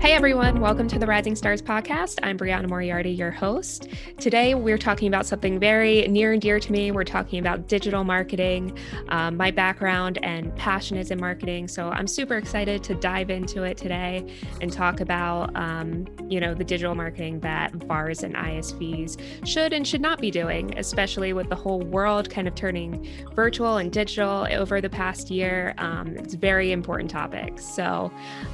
Hey everyone, welcome to the Rising Stars podcast. I'm Brianna Moriarty, your host. Today we're talking about something very near and dear to me. We're talking about digital marketing. Um, my background and passion is in marketing, so I'm super excited to dive into it today and talk about, um, you know, the digital marketing that VARs and ISVs should and should not be doing, especially with the whole world kind of turning virtual and digital over the past year. Um, it's very important topic. So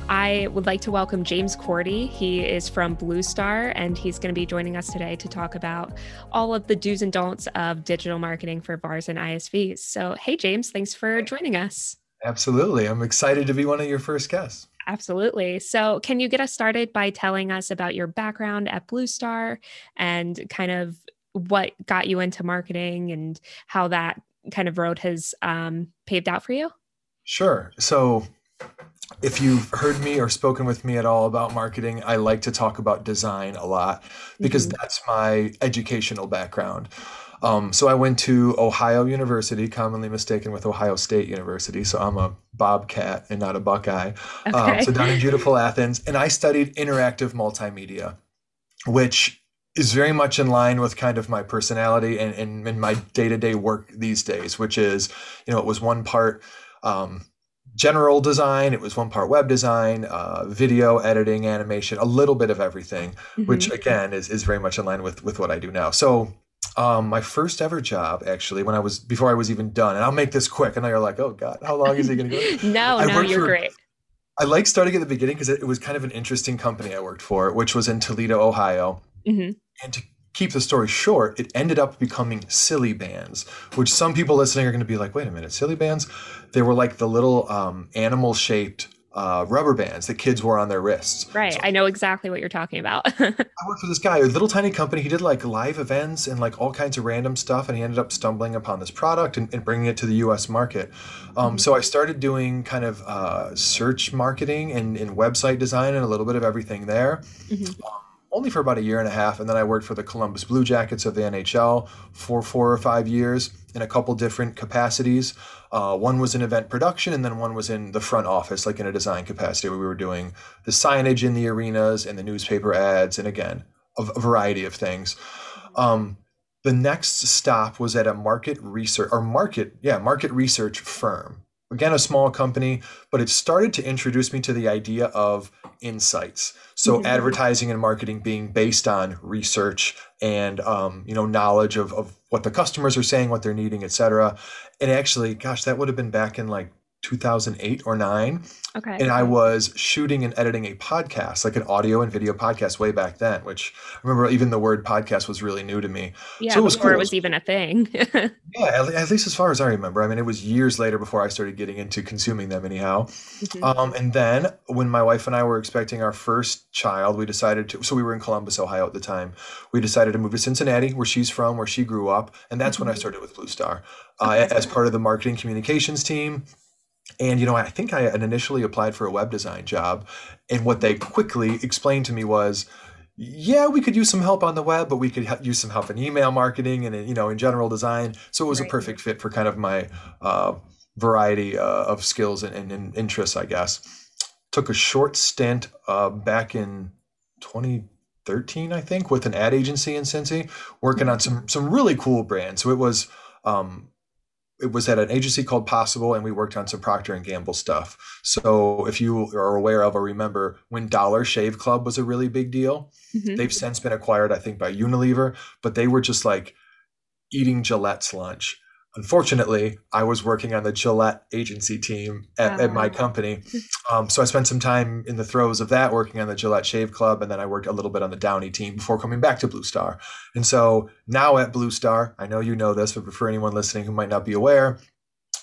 I would like to welcome James James Korte. He is from Blue Star, and he's going to be joining us today to talk about all of the do's and don'ts of digital marketing for VARs and ISVs. So, hey, James, thanks for joining us. Absolutely. I'm excited to be one of your first guests. Absolutely. So, can you get us started by telling us about your background at Blue Star and kind of what got you into marketing and how that kind of road has um, paved out for you? Sure. So, if you've heard me or spoken with me at all about marketing, I like to talk about design a lot because mm-hmm. that's my educational background. Um, so I went to Ohio University, commonly mistaken with Ohio State University. So I'm a Bobcat and not a Buckeye. Um, okay. Um, so down in beautiful Athens, and I studied interactive multimedia, which is very much in line with kind of my personality and, and, and my day-to-day work these days, which is, you know, it was one part um, general design. It was one part web design, uh, video editing, animation, a little bit of everything, mm-hmm. which again is, is very much in line with, with what I do now. So um, my first ever job actually when I was before I was even done, and I'll make this quick. I know you're like, oh God, how long is he gonna go? no, I no, you're for, great. I like starting at the beginning because it, it, was kind of an interesting company I worked for, which was in Toledo, Ohio. Mm-hmm. And to keep the story short, it ended up becoming Silly Bandz, which some people listening are going to be like, wait a minute, Silly Bandz? They were like the little um, animal shaped uh, rubber bands that kids wore on their wrists. Right. So, I know exactly what you're talking about. I worked for this guy, a little tiny company. He did like live events and like all kinds of random stuff. And he ended up stumbling upon this product and, and bringing it to the US market. Um, mm-hmm. So I started doing kind of uh, search marketing and, and, website design and a little bit of everything there. Mm-hmm. Um, only for about a year and a half. And then I worked for the Columbus Blue Jackets of the NHL for four or five years in a couple different capacities. Uh, one was in event production, and then one was in the front office, like in a design capacity, where we were doing the signage in the arenas and the newspaper ads, and again, a, a variety of things. Um, the next stop was at a market research or market, yeah, market research firm again a small company but it started to introduce me to the idea of insights so mm-hmm. advertising and marketing being based on research and um, you know knowledge of, of what the customers are saying what they're needing et cetera and actually gosh that would have been back in like 2008 or 9 okay and i was shooting and editing a podcast like an audio and video podcast way back then which i remember even the word podcast was really new to me yeah so it was before cool. it was even a thing yeah at, at, least as far as i remember i mean it was years later before i started getting into consuming them anyhow mm-hmm. um, and then when my wife and i were expecting our first child we decided to so we were in columbus ohio at the time we decided to move to cincinnati where she's from where she grew up and that's mm-hmm. when i mm-hmm. started with blue star uh, as part of the marketing communications team and you know, I think I had initially applied for a web design job, and what they quickly explained to me was, yeah, we could use some help on the web, but we could use some help in email marketing and you know in general design. So it was right. a perfect fit for kind of my uh, variety uh, of skills and, and, and, interests, I guess. Took a short stint uh, back in 2013, I think, with an ad agency in Cincy, working on some some really cool brands. So it was um, it was at an agency called Possible, and we worked on some Procter and Gamble stuff. So if you are aware of or remember when Dollar Shave Club was a really big deal, mm-hmm. they've since been acquired, I think, by Unilever, but they were just like eating Gillette's lunch unfortunately, I was working on the Gillette agency team at, at my ah. company. Um, so I spent some time in the throes of that working on the Gillette Shave Club. And then I worked a little bit on the Downy team before coming back to Blue Star. And so now at Blue Star, I know you know this, but for anyone listening who might not be aware,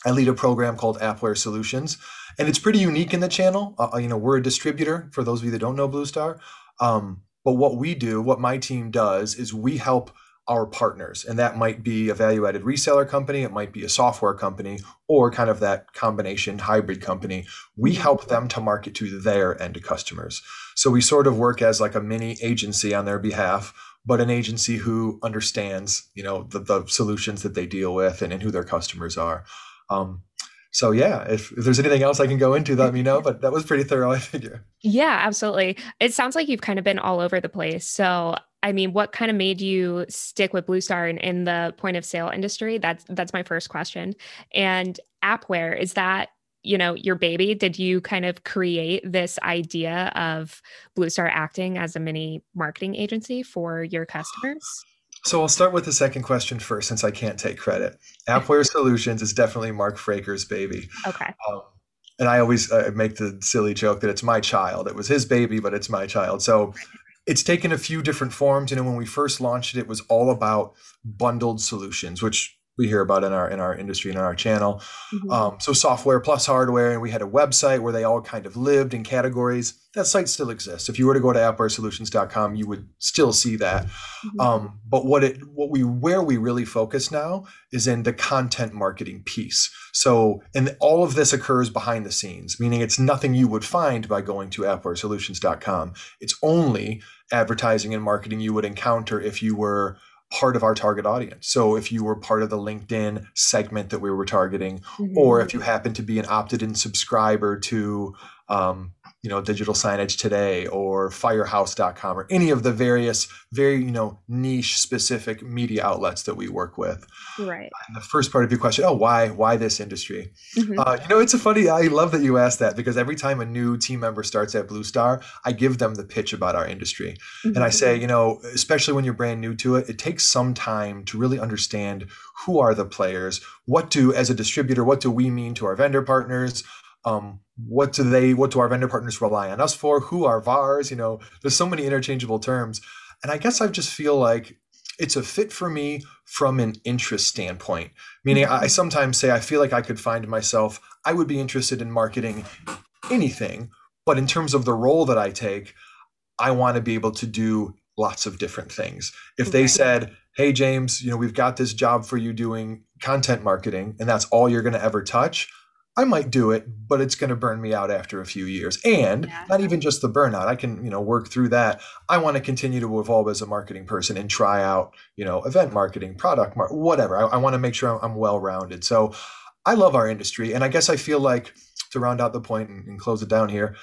I lead a program called Appware Solutions. And it's pretty unique in the channel. Uh, you know, we're a distributor for those of you that don't know Blue Star. Um, but what we do, what my team does, is we help our partners. And that might be a value added reseller company, it might be a software company, or kind of that combination hybrid company. We help them to market to their end customers. So we sort of work as like a mini agency on their behalf, but an agency who understands, you know, the, the solutions that they deal with and, and who their customers are. Um, so yeah, if, if there's anything else I can go into, let me know. But that was pretty thorough, I figure. Yeah, absolutely. It sounds like you've kind of been all over the place. So I mean, what kind of made you stick with Blue Star in, in the point of sale industry? That's that's my first question. And Appware, is that you know your baby? Did you kind of create this idea of blue star acting as a mini marketing agency for your customers? So i'll start with the second question first since i can't take credit. Appware solutions is definitely mark fraker's baby. Okay. Um, and i always uh, make the silly joke that it's my child. It was his baby but it's my child. So it's taken a few different forms you know when we first launched it it was all about bundled solutions which we hear about in our in our industry and in our channel. Mm-hmm. Um, so software plus hardware, and we had a website where they all kind of lived in categories. That site still exists. If you were to go to appwaresolutions.com, you would still see that. Mm-hmm. Um, but what it what we where we really focus now is in the content marketing piece. So and all of this occurs behind the scenes, meaning it's nothing you would find by going to appwaresolutions.com. It's only advertising and marketing you would encounter if you were part of our target audience. So if you were part of the LinkedIn segment that we were targeting, mm-hmm. or if you happen to be an opted in subscriber to um, you know digital signage today or firehouse.com or any of the various very you know niche specific media outlets that we work with. Right. And the first part of your question oh why why this industry? Mm-hmm. uh, you know it's a funny i love that you asked that because every time a new team member starts at blue star i give them the pitch about our industry. Mm-hmm. and i say you know especially when you're brand new to it it takes some time to really understand who are the players what do as a distributor what do we mean to our vendor partners um, what do they what do our vendor partners rely on us for? Who are vars? You know there's so many interchangeable terms. And i guess i just feel like it's a fit for me from an interest standpoint. Meaning i sometimes say i feel like i could find myself i would be interested in marketing anything but in terms of the role that i take i want to be able to do lots of different things. If they said hey james you know we've got this job for you doing content marketing and that's all you're going to ever touch I might do it, but it's going to burn me out after a few years. And yeah. not even just the burnout. I can, you know, work through that. I want to continue to evolve as a marketing person and try out, you know, event marketing, product, mar- whatever. I, I want to make sure I'm, I'm well rounded. So I love our industry. And I guess I feel like to round out the point and, and close it down here,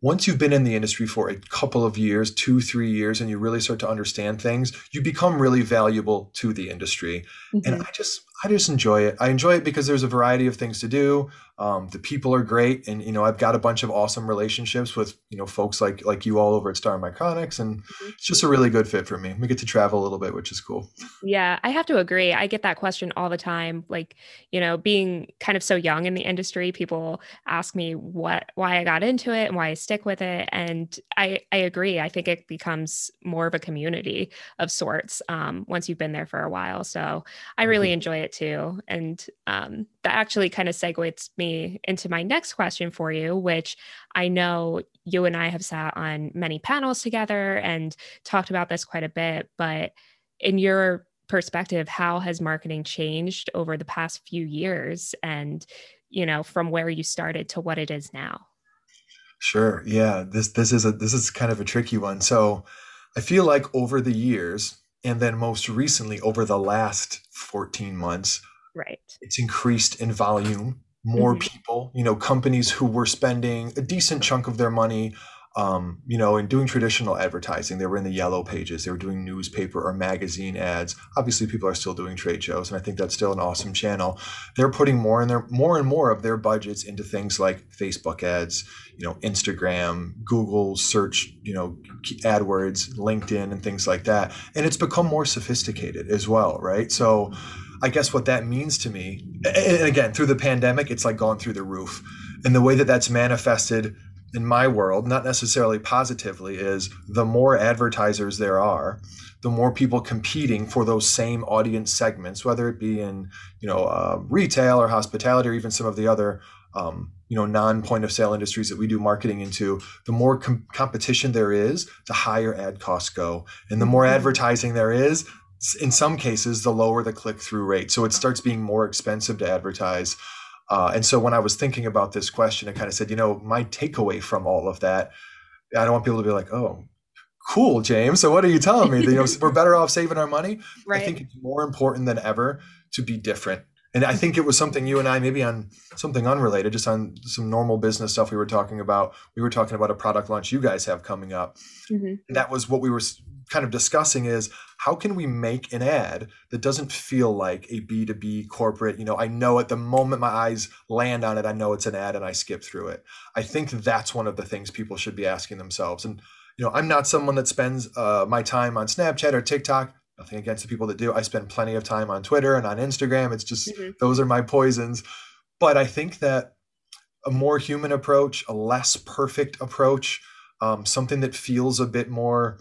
once you've been in the industry for a couple of years, two, three years, and you really start to understand things, you become really valuable to the industry. Mm-hmm. And I just, I just enjoy it. I enjoy it because there's a variety of things to do. Um, the people are great, and you know I've got a bunch of awesome relationships with you know folks like like you all over at Star Micronics, and mm-hmm. it's just a really good fit for me. We get to travel a little bit, which is cool. Yeah, I have to agree. I get that question all the time. Like you know, being kind of so young in the industry, people ask me what why I got into it and why I stick with it, and I I agree. I think it becomes more of a community of sorts um, once you've been there for a while. So I really mm-hmm. enjoy it too, and um, that actually kind of segues me into my next question for you, which I know you and I have sat on many panels together and talked about this quite a bit. But in your perspective, how has marketing changed over the past few years and, you know, from where you started to what it is now? Sure. Yeah. This this is a this is kind of a tricky one. So I feel like over the years, and then most recently over the last 14 months, Right. It's increased in volume. More mm-hmm. people, you know, companies who were spending a decent chunk of their money, um, you know, in doing traditional advertising. They were in the yellow pages. They were doing newspaper or magazine ads. Obviously, people are still doing trade shows, and I think that's still an awesome channel. They're putting more and their more and more of their budgets into things like Facebook ads, you know, Instagram, Google search, you know, AdWords, LinkedIn, and things like that. And it's become more sophisticated as well, right? So I guess what that means to me, and again, through the pandemic, it's like gone through the roof. And the way that that's manifested in my world, not necessarily positively, is the more advertisers there are, the more people competing for those same audience segments, whether it be in you know uh, retail or hospitality or even some of the other um, you know non point of sale industries that we do marketing into. The more com- competition there is, the higher ad costs go, and the more mm-hmm. advertising there is, in some cases, the lower the click through rate. So it starts being more expensive to advertise. Uh, and so when I was thinking about this question, I kind of said, you know, my takeaway from all of that, I don't want people to be like, oh, cool, James. So what are you telling me? you know, we're better off saving our money. Right. I think it's more important than ever to be different And I think it was something you and I, maybe on something unrelated, just on some normal business stuff we were talking about. We were talking about a product launch you guys have coming up. Mm-hmm. And that was what we were kind of discussing is how can we make an ad that doesn't feel like a B2B corporate, you know, I know at the moment my eyes land on it, I know it's an ad and I skip through it. I think that's one of the things people should be asking themselves. And, you know, I'm not someone that spends uh, my time on Snapchat or TikTok nothing against the people that do. I spend plenty of time on Twitter and on Instagram. It's just mm-hmm. those are my poisons. But I think that a more human approach, a less perfect approach, um, something that feels a bit more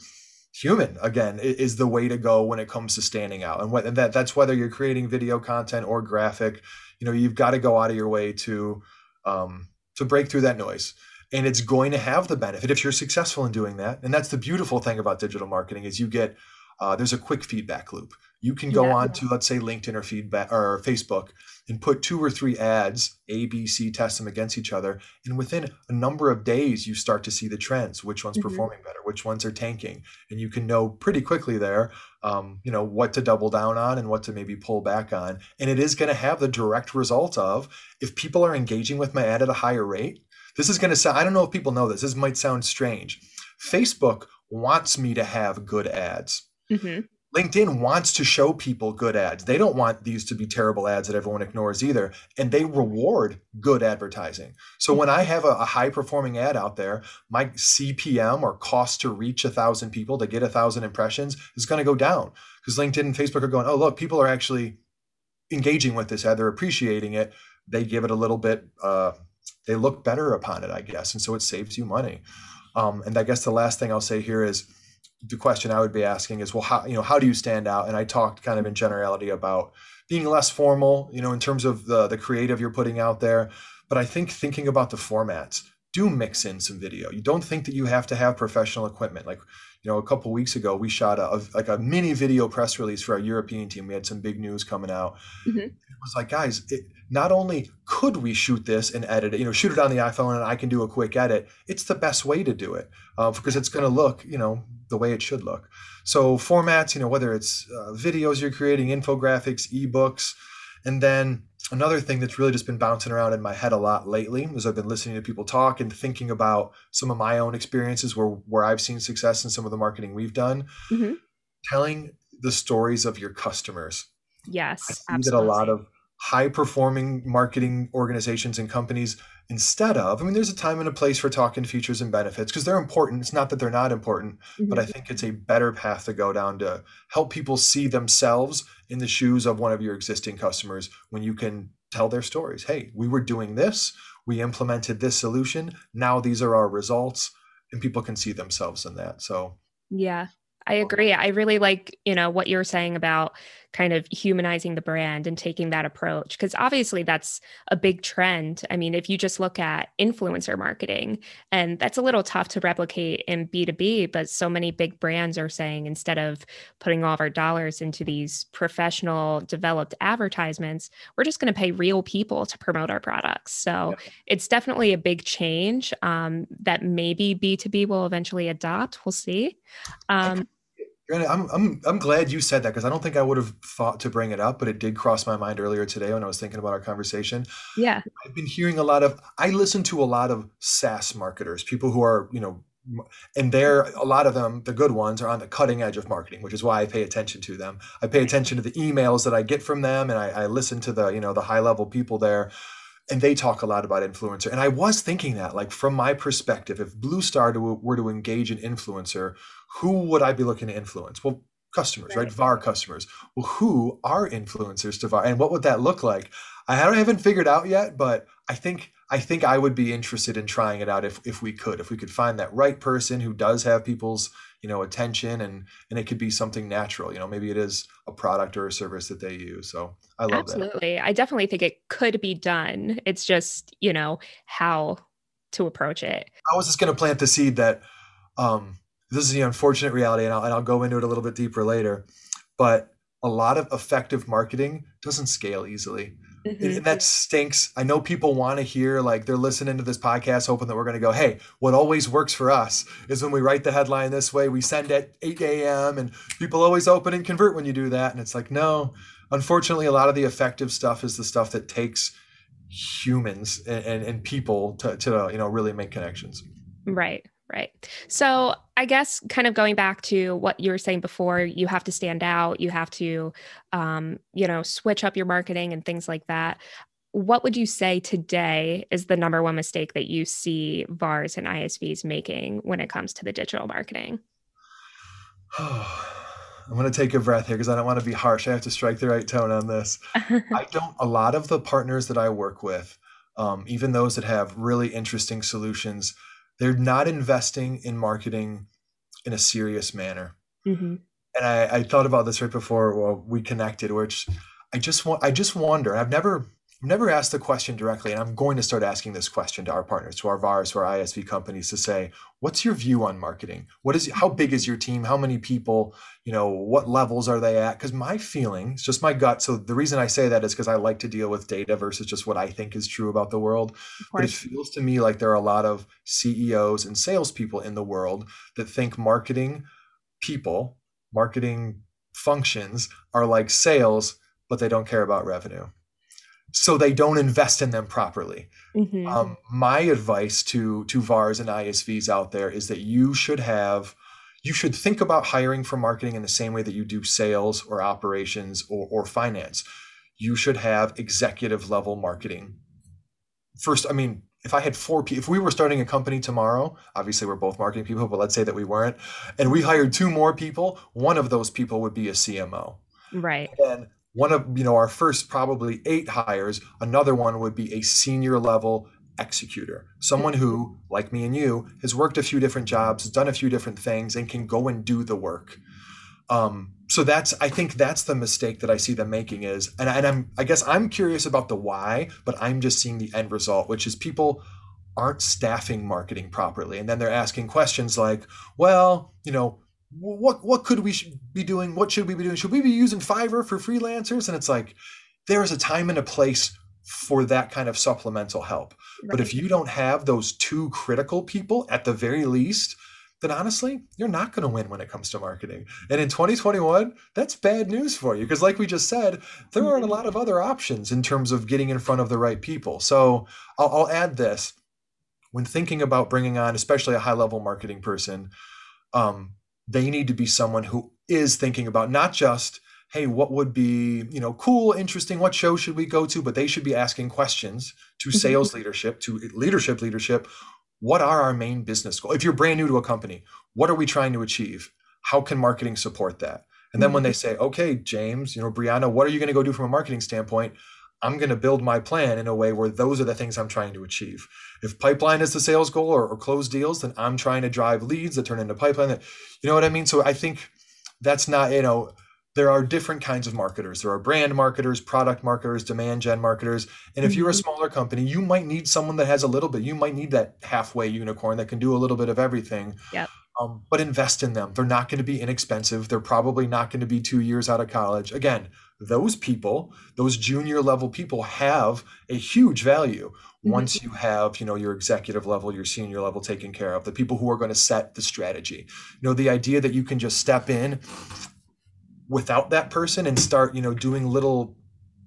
human again is the way to go when it comes to standing out and what and that that's whether you're creating video content or graphic you know you've got to go out of your way to um, to break through that noise and it's going to have the benefit if you're successful in doing that and that's the beautiful thing about digital marketing is you get uh, there's a quick feedback loop. You can go yeah. on to let's say LinkedIn or feedback or Facebook and put two or three ads, A, B, C, test them against each other, and within a number of days you start to see the trends. Which one's mm-hmm. performing better? Which ones are tanking? And you can know pretty quickly there, um, you know, what to double down on and what to maybe pull back on. And it is going to have the direct result of if people are engaging with my ad at a higher rate. This is going to sound. I don't know if people know this. This might sound strange. Facebook wants me to have good ads Mm-hmm. LinkedIn wants to show people good ads. They don't want these to be terrible ads that everyone ignores either. And they reward good advertising. So when I have a, a high performing ad out there, my CPM or cost to reach a thousand people to get a thousand impressions is going to go down because LinkedIn and Facebook are going, oh, look, people are actually engaging with this ad. They're appreciating it. They give it a little bit, uh, they look better upon it, I guess. And so it saves you money. Um, and I guess the last thing I'll say here is, the question I would be asking is, well, how you know how do you stand out? And I talked kind of in generality about being less formal, you know, in terms of the the creative you're putting out there. But I think thinking about the formats, do mix in some video. You don't think that you have to have professional equipment. Like, you know, a couple weeks ago, we shot a, a, like a mini video press release for our European team. We had some big news coming out. Mm-hmm. It was like, guys, it, not only could we shoot this and edit it, you know, shoot it on the iPhone and I can do a quick edit. It's the best way to do it uh, because it's going to look, you know, the way it should look. So formats, you know, whether it's uh, videos you're creating, infographics, ebooks, and then another thing that's really just been bouncing around in my head a lot lately is I've been listening to people talk and thinking about some of my own experiences where where I've seen success in some of the marketing we've done. Mm-hmm. Telling the stories of your customers. Yes, I see absolutely. that a lot of high performing marketing organizations and companies instead of i mean there's a time and a place for talking features and benefits because they're important it's not that they're not important mm-hmm. but i think it's a better path to go down to help people see themselves in the shoes of one of your existing customers when you can tell their stories. Hey we were doing this. We implemented this solution. Now these are our results. And people can see themselves in that. So yeah I agree. I really like, you know, what you're saying about kind of humanizing the brand and taking that approach because obviously that's a big trend. I mean, if you just look at influencer marketing, and that's a little tough to replicate in B2B, but so many big brands are saying instead of putting all of our dollars into these professional developed advertisements, we're just going to pay real people to promote our products. So yeah. it's definitely a big change um, that maybe B2B will eventually adopt. We'll see. Um, I'm, I'm, I'm glad you said that because I don't think I would have thought to bring it up, but it did cross my mind earlier today when I was thinking about our conversation. Yeah. I've been hearing a lot of, I listen to a lot of SaaS marketers, people who are, you know, and they're a lot of them, the good ones, are on the cutting edge of marketing, which is why I pay attention to them. I pay attention to the emails that I get from them, and I, I listen to the, you know, the high level people there and they talk a lot about influencer. And I was thinking that, like, from my perspective, if Blue Star to, were to engage an influencer, who would I be looking to influence? Well, customers, right? right? VAR customers. Well, who are influencers to VAR, and what would that look like? I haven't figured out yet, but I think I think I would be interested in trying it out if if we could, if we could find that right person who does have people's you know attention and and it could be something natural. You know, maybe it is a product or a service that they use. So I love Absolutely. that. Absolutely, I definitely think it could be done. It's just you know how to approach it. I was just going to plant the seed that um, this is the unfortunate reality, and I'll, and I'll go into it a little bit deeper later. But a lot of effective marketing doesn't scale easily. Mm-hmm. And that stinks. I know people want to hear, like, they're listening to this podcast, hoping that we're going to go, hey, what always works for us is when we write the headline this way, we send at 8 a.m., and people always open and convert when you do that. And it's like, no, unfortunately, a lot of the effective stuff is the stuff that takes humans and, and, and people to, to, you know, really make connections. Right. Right. So I guess kind of going back to what you were saying before, you have to stand out, you have to, um, you know, switch up your marketing and things like that. What would you say today is the number one mistake that you see VARs and ISVs making when it comes to the digital marketing? I'm going to take a breath here because I don't want to be harsh. I have to strike the right tone on this. I don't, a lot of the partners that I work with, um, even those that have really interesting solutions, they're not investing in marketing in a serious manner. Mm-hmm. And I, I, thought about this right before well, we connected, which I just want, I just wonder. I've never, never asked the question directly, and I'm going to start asking this question to our partners, to our VARs, to our ISV companies, to say, what's your view on marketing? What is, how big is your team? How many people? You know, what levels are they at? Because my feeling, it's just my gut. So the reason I say that is because I like to deal with data versus just what I think is true about the world. But it feels to me like there are a lot of CEOs and salespeople in the world that think marketing people, marketing functions are like sales, but they don't care about revenue so they don't invest in them properly. Mm-hmm. Um, my advice to to VARs and ISVs out there is that you should have you should think about hiring for marketing in the same way that you do sales or operations or, or finance. You should have executive level marketing. First, I mean, if I had four people, if we were starting a company tomorrow, obviously we're both marketing people, but let's say that we weren't, and we hired two more people, one of those people would be a CMO. Right. And one of you know our first probably eight hires another one would be a senior level executor someone who like me and you has worked a few different jobs done a few different things and can go and do the work. Um, so that's i think that's the mistake that i see them making is and, and i'm i guess i'm curious about the why but i'm just seeing the end result which is people aren't staffing marketing properly. And then they're asking questions like well you know what what could we be doing? What should we be doing? Should we be using Fiverr for freelancers? And it's like there is a time and a place for that kind of supplemental help. Right. But if you don't have those two critical people at the very least, then honestly, you're not going to win when it comes to marketing. And in 2021, that's bad news for you because, like we just said, there aren't a lot of other options in terms of getting in front of the right people. So I'll, I'll add this when thinking about bringing on, especially a high level marketing person. Um, they need to be someone who is thinking about not just hey what would be you know cool interesting what show should we go to but they should be asking questions to mm-hmm. sales leadership to leadership leadership. What are our main business goals if you're brand new to a company what are we trying to achieve? How can marketing support that? And then mm-hmm. when they say okay james you know brianna what are you going to go do from a marketing standpoint I'm going to build my plan in a way where those are the things I'm trying to achieve. If pipeline is the sales goal or, or close deals, then I'm trying to drive leads that turn into pipeline. That, you know what I mean? So I think that's not, you know, there are different kinds of marketers. There are brand marketers, product marketers, demand gen marketers. And if you're a mm-hmm. smaller company, you might need someone that has a little bit, you might need that halfway unicorn that can do a little bit of everything. Yeah. Um, but invest in them. They're not going to be inexpensive. They're probably not going to be two years out of college. Again, those people, those junior level people have a huge value mm-hmm. once you have, you know, your executive level, your senior level taken care of, the people who are going to set the strategy. You know, the idea that you can just step in without that person and start, you know, doing little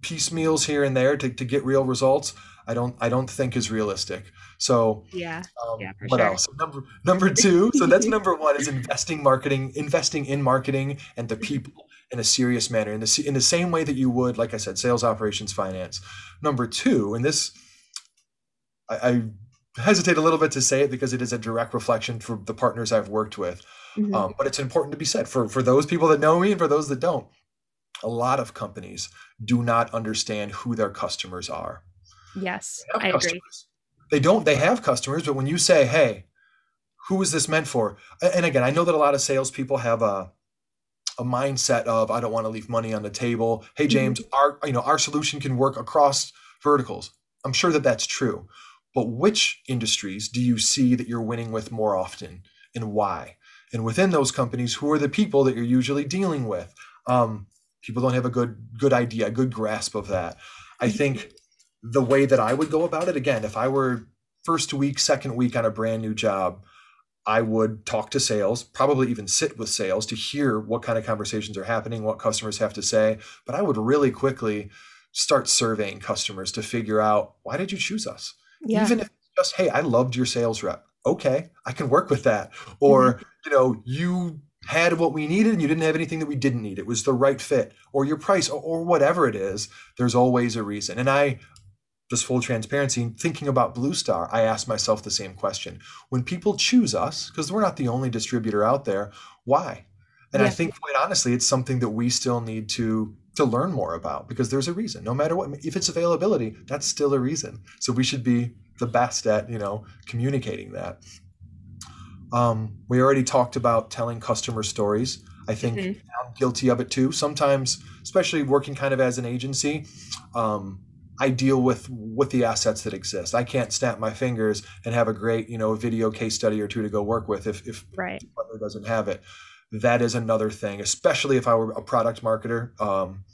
piecemeals here and there to, to get real results, I don't I don't think is realistic. So yeah, um, yeah what sure. else? Number number two. So that's number one is investing marketing, investing in marketing and the people in a serious manner in the in the same way that you would, like I said, sales, operations, finance. Number two, and this, I, I hesitate a little bit to say it because it is a direct reflection for the partners I've worked with. Mm-hmm. Um, but it's important to be said for for those people that know me and for those that don't. A lot of companies do not understand who their customers are. Yes, I customers. agree. They don't. They have customers, but when you say, "Hey, who is this meant for?" And again, I know that a lot of salespeople have a a mindset of I don't want to leave money on the table. Hey, mm-hmm. James, mm-hmm. our you know our solution can work across verticals. I'm sure that that's true, but which industries do you see that you're winning with more often, and why? And within those companies, who are the people that you're usually dealing with? Um, people don't have a good good idea, a good grasp of that. I think the way that I would go about it, again, if I were first week, second week on a brand new job, I would talk to sales, probably even sit with sales to hear what kind of conversations are happening, what customers have to say. But I would really quickly start surveying customers to figure out why did you choose us? Yeah. Even if it's just, hey, I loved your sales rep. Okay, I can work with that. Or, mm-hmm. you know, you had what we needed and you didn't have anything that we didn't need. It was the right fit or your price or, or whatever it is. There's always a reason. And I, just full transparency, thinking about Blue Star, I ask myself the same question. When people choose us, because we're not the only distributor out there, why? And yeah. I think quite honestly, it's something that we still need to to learn more about because there's a reason. No matter what, if it's availability, that's still a reason. So we should be the best at you know communicating that. Um, we already talked about telling customer stories. I think mm-hmm. I'm guilty of it too. Sometimes, especially working kind of as an agency, um, I deal with with the assets that exist. I can't snap my fingers and have a great, you know, video case study or two to go work with if if right. the partner doesn't have it. That is another thing, especially if I were a product marketer um,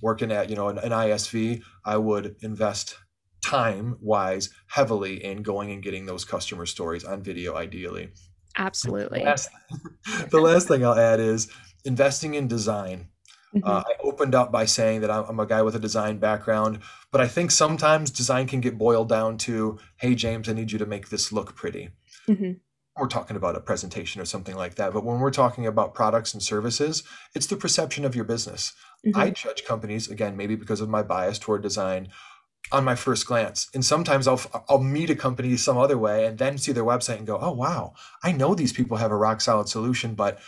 working at, you know, an, an ISV. I would invest time wise heavily in going and getting those customer stories on video, ideally. Absolutely. The last, the last thing I'll add is investing in design Mm-hmm. Uh, I opened up by saying that I'm a guy with a design background, but I think sometimes design can get boiled down to, hey, James, I need you to make this look pretty. Mm-hmm. We're talking about a presentation or something like that. But when we're talking about products and services, it's the perception of your business. Mm-hmm. I judge companies, again, maybe because of my bias toward design, on my first glance. And sometimes I'll I'll meet a company some other way and then see their website and go, "Oh wow, I know these people have a rock solid solution, but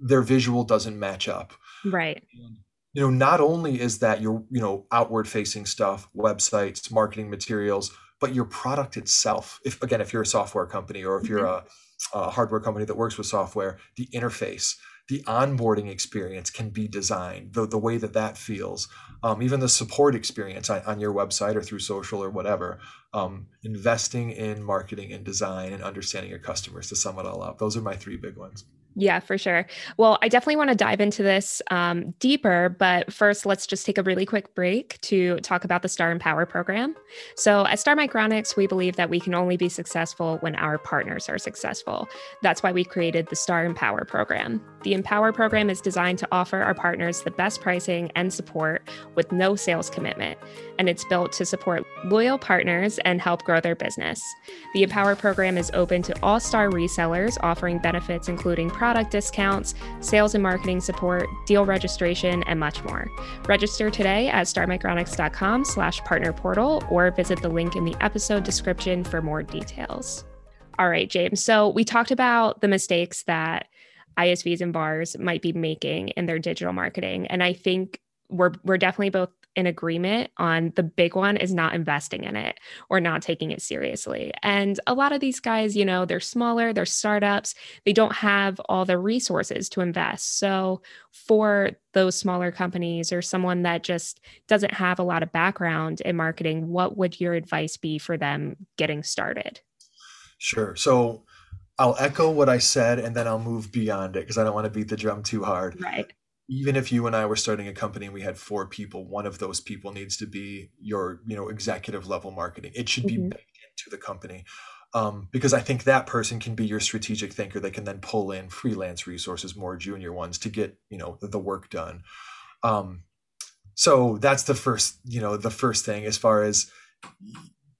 their visual doesn't match up." Right. And, you know, not only is that your, you know, outward facing stuff, websites, marketing materials, but your product itself. If again, if you're a software company or if you're mm-hmm. a, a hardware company that works with software, the interface, the onboarding experience can be designed the, the way that that feels um, even the support experience on, on, your website or through social or whatever um, investing in marketing and design and understanding your customers to sum it all up those are my three big ones yeah, for sure. Well, I definitely want to dive into this um, deeper, but first, let's just take a really quick break to talk about the Star Empower program. So, at Star Micronics, we believe that we can only be successful when our partners are successful. That's why we created the Star Empower program. The Empower program is designed to offer our partners the best pricing and support with no sales commitment, and it's built to support loyal partners and help grow their business. The Empower program is open to all Star resellers, offering benefits including product discounts, sales and marketing support, deal registration, and much more. Register today at starmicronics.com slash partner portal or visit the link in the episode description for more details. All right, James. So we talked about the mistakes that ISVs and VARs might be making in their digital marketing. And I think we're we're definitely both in agreement on the big one is not investing in it or not taking it seriously. And a lot of these guys, you know, they're smaller, they're startups, they don't have all the resources to invest. So for those smaller companies or someone that just doesn't have a lot of background in marketing, what would your advice be for them getting started? Sure. So I'll echo what I said and then I'll move beyond it because I don't want to beat the drum too hard. Right even if you and I were starting a company and we had four people, one of those people needs to be your, you know, executive level marketing. It should be mm-hmm. baked into the company. Um, because I think that person can be your strategic thinker. They can then pull in freelance resources, more junior ones, to get you know the, the work done. Um, so that's the first, you know, the first thing as far as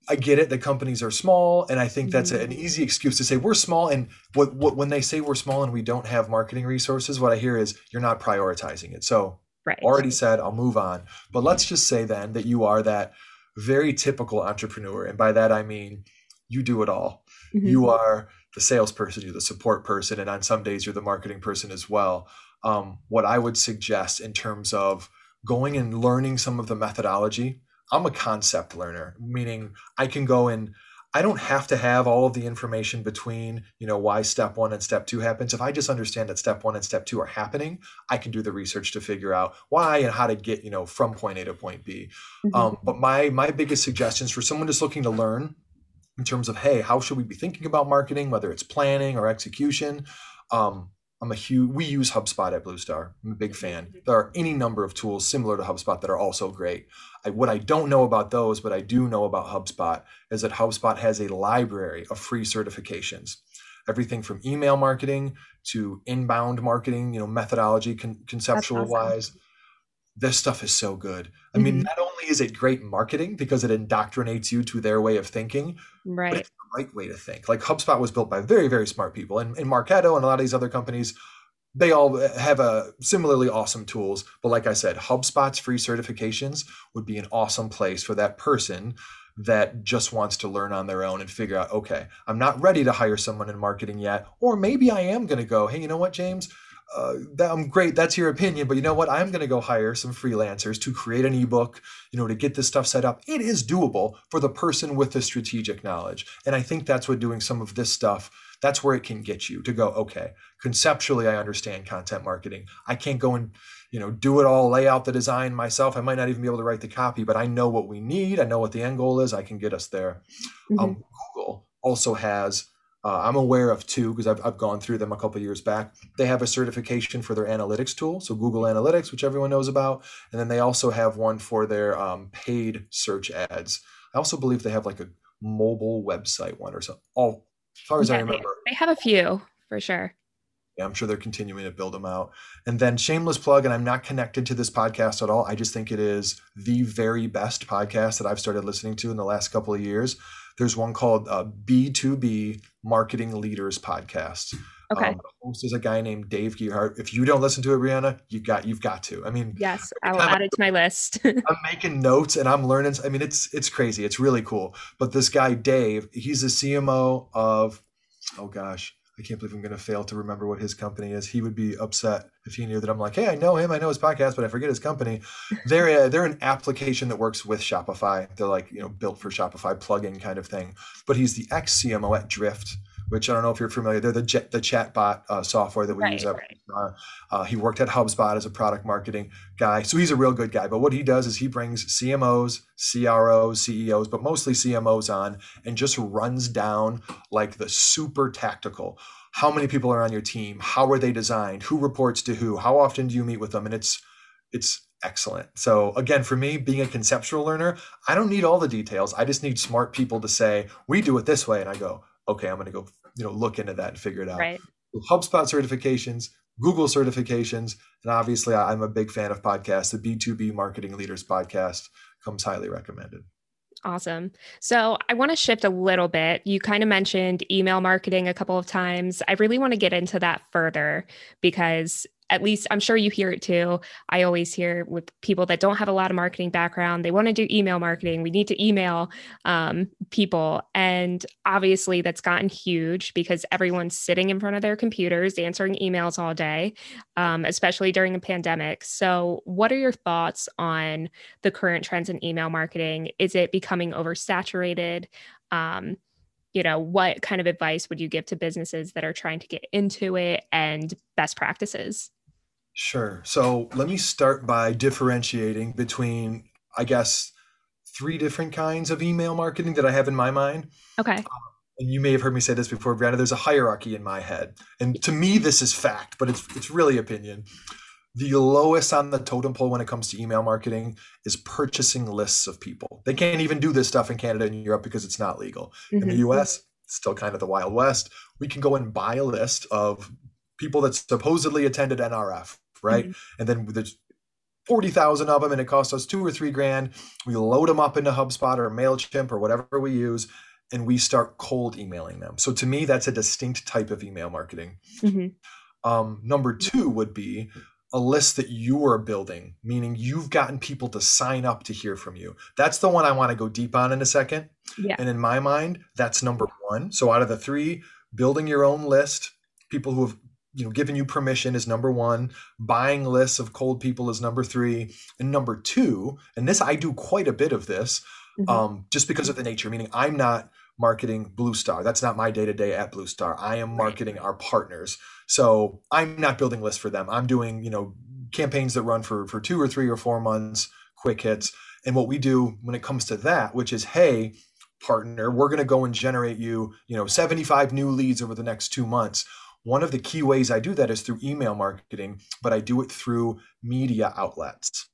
I get it that companies are small, and I think that's mm-hmm. an easy excuse to say we're small. And what, what when they say we're small and we don't have marketing resources, what I hear is you're not prioritizing it. So right. already said, I'll move on. But let's just say then that you are that very typical entrepreneur, and by that I mean you do it all. Mm-hmm. You are the salesperson, you're the support person, and on some days you're the marketing person as well. Um, what I would suggest in terms of going and learning some of the methodology I'm a concept learner, meaning I can go and I don't have to have all of the information between, you know, why step one and step two happens. If I just understand that step one and step two are happening, I can do the research to figure out why and how to get, you know, from point A to point B. Mm-hmm. Um, but my my biggest suggestions for someone just looking to learn in terms of, hey, how should we be thinking about marketing, whether it's planning or execution? Um, I'm a huge, we use HubSpot at Blue Star. I'm a big fan. Mm-hmm. There are any number of tools similar to HubSpot that are also great. I, what I don't know about those, but I do know about HubSpot, is that HubSpot has a library of free certifications. Everything from email marketing to inbound marketing, you know, methodology, con- conceptual awesome. wise. This stuff is so good. I mm-hmm. mean, not only is it great marketing because it indoctrinates you to their way of thinking, right? But it's the right way to think. Like HubSpot was built by very, very smart people, and, and Marketo and a lot of these other companies they all have a similarly awesome tools but like i said hubspot's free certifications would be an awesome place for that person that just wants to learn on their own and figure out okay i'm not ready to hire someone in marketing yet or maybe i am going to go hey you know what james uh, that, I'm great. That's your opinion, but you know what? I'm going to go hire some freelancers to create an ebook, you know, to get this stuff set up. It is doable for the person with the strategic knowledge, and I think that's what doing some of this stuff that's where it can get you to go okay conceptually i understand content marketing. I can't go and you know do it all lay out the design myself. I might not even be able to write the copy but i know what we need. I know what the end goal is. I can get us there. Mm-hmm. um, google also has uh, i'm aware of two because I've, I've gone through them a couple years back. They have a certification for their analytics tool so google analytics which everyone knows about and then they also have one for their um, paid search ads. I also believe they have like a mobile website one or so all as far as yeah, I remember. They have a few for sure. Yeah, I'm sure they're continuing to build them out. And then shameless plug, and I'm not connected to this podcast at all. I just think it is the very best podcast that I've started listening to in the last couple of years. There's one called uh, B2B Marketing Leaders Podcast. Okay. Um, the host is a guy named Dave Gerhardt. If you don't listen to it, Brianna, you got you've got to. I mean, yes, I will add it to my list. I'm making notes and I'm learning. I mean, it's it's crazy. It's really cool. But this guy Dave, he's the CMO of, oh gosh, I can't believe I'm going to fail to remember what his company is. He would be upset if he knew that I'm like, hey, I know him, I know his podcast, but I forget his company. they're a, they're an application that works with Shopify. They're like you know built for Shopify plugin kind of thing. But he's the ex CMO at Drift which I don't know if you're familiar. They're the jet, the chatbot uh, software that we right, use. Up. Right. Uh, uh, he worked at HubSpot as a product marketing guy, so he's a real good guy. But what he does is he brings CMOs, CROs, CEOs, but mostly CMOs on, and just runs down like the super tactical. How many people are on your team? How are they designed? Who reports to who? How often do you meet with them? And it's it's excellent. So again, for me, being a conceptual learner, I don't need all the details. I just need smart people to say, "We do it this way," and I go, "Okay, I'm going to go you know look into that and figure it out. Right. HubSpot certifications, Google certifications, and obviously I'm a big fan of podcasts. The B2B Marketing Leaders podcast comes highly recommended. Awesome. So I want to shift a little bit. You kind of mentioned email marketing a couple of times. I really want to get into that further because at least I'm sure you hear it too. I always hear with people that don't have a lot of marketing background, they want to do email marketing. We need to email um, people. And obviously, that's gotten huge because everyone's sitting in front of their computers answering emails all day, um, especially during a pandemic. So, what are your thoughts on the current trends in email marketing? Is it becoming oversaturated? Um, you know, what kind of advice would you give to businesses that are trying to get into it and best practices? Sure. So let me start by differentiating between, I guess, three different kinds of email marketing that I have in my mind. Okay. Um, and you may have heard me say this before, Brianna. There's a hierarchy in my head, and to me, this is fact, but it's it's really opinion. The lowest on the totem pole when it comes to email marketing is purchasing lists of people. They can't even do this stuff in Canada and Europe because it's not legal. Mm-hmm. In the mm-hmm. US, still kind of the Wild West. We can go and buy a list of people that supposedly attended NRF, right? Mm-hmm. And then there's 40,000 of them and it costs us two or three grand. We load them up into HubSpot or MailChimp or whatever we use and we start cold emailing them. So to me, that's a distinct type of email marketing. Mm-hmm. Um, number two would be a list that you are building, meaning you've gotten people to sign up to hear from you. That's the one I want to go deep on in a second. Yeah. And in my mind, that's number one. So out of the three, building your own list, people who have you know giving you permission is number one. Buying lists of cold people is number three. And number two and this i do quite a bit of this mm-hmm. um, just because of the nature meaning i'm not marketing blue star. That's not my day-to-day at blue star. I am marketing our partners. So i'm not building lists for them. I'm doing you know campaigns that run for for two or three or four months quick hits. And what we do when it comes to that which is hey partner we're going to go and generate you you know 75 new leads over the next two months One of the key ways I do that is through email marketing, but I do it through media outlets.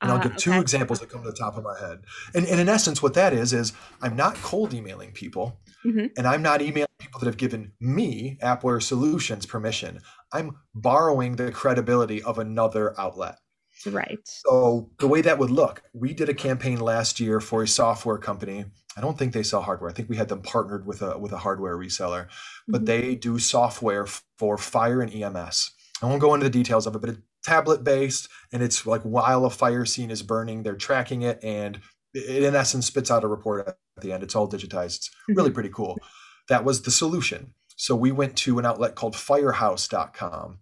And I'll Uh, give two examples that come to the top of my head. And, and in essence, what that is, is I'm not cold emailing people Mhm. and I'm not emailing people that have given me, Appware Solutions, permission. I'm borrowing the credibility of another outlet. Right. So the way that would look, we did a campaign last year for a software company. I don't think they sell hardware. I think we had them partnered with a with a hardware reseller, but Mhm. they do software for fire and EMS. I won't go into the details of it, but it's tablet based and it's like while a fire scene is burning, they're tracking it and it in essence spits out a report at the end. It's all digitized. It's really pretty cool. That was the solution. So we went to an outlet called firehouse.com.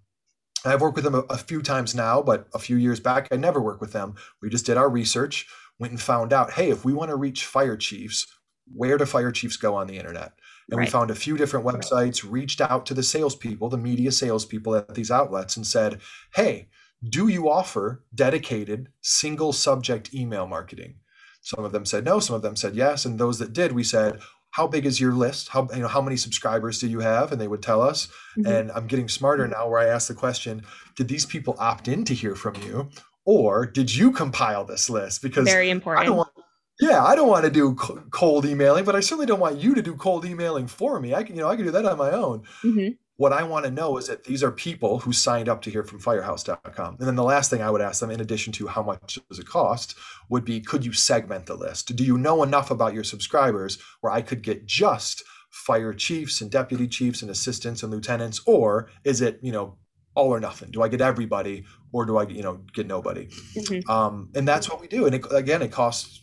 I've worked with them a, a few times now, but a few years back, I never worked with them. We just did our research, went and found out, hey, if we want to reach fire chiefs, where do fire chiefs go on the internet? And Right. we found a few different websites, reached out to the salespeople, the media salespeople at these outlets, and said, hey, do you offer dedicated single subject email marketing? Some of them said no, some of them said yes. And those that did, we said, how big is your list? How you know how many subscribers do you have? And they would tell us. Mhm. And I'm getting smarter now where I ask the question, did these people opt in to hear from you? Or did you compile this list? Because Very I important. don't want yeah, I don't want to do cold emailing, but I certainly don't want you to do cold emailing for me. I can, you know, I can do that on my own. Mhm. What I want to know is that these are people who signed up to hear from firehouse.com. And then the last thing I would ask them, in addition to how much does it cost, would be could you segment the list? Do you know enough about your subscribers where I could get just fire chiefs and deputy chiefs and assistants and lieutenants? Or is it, you know, all or nothing? Do I get everybody or do I, you know, get nobody? Mhm. Um, and that's what we do. And it, again, it costs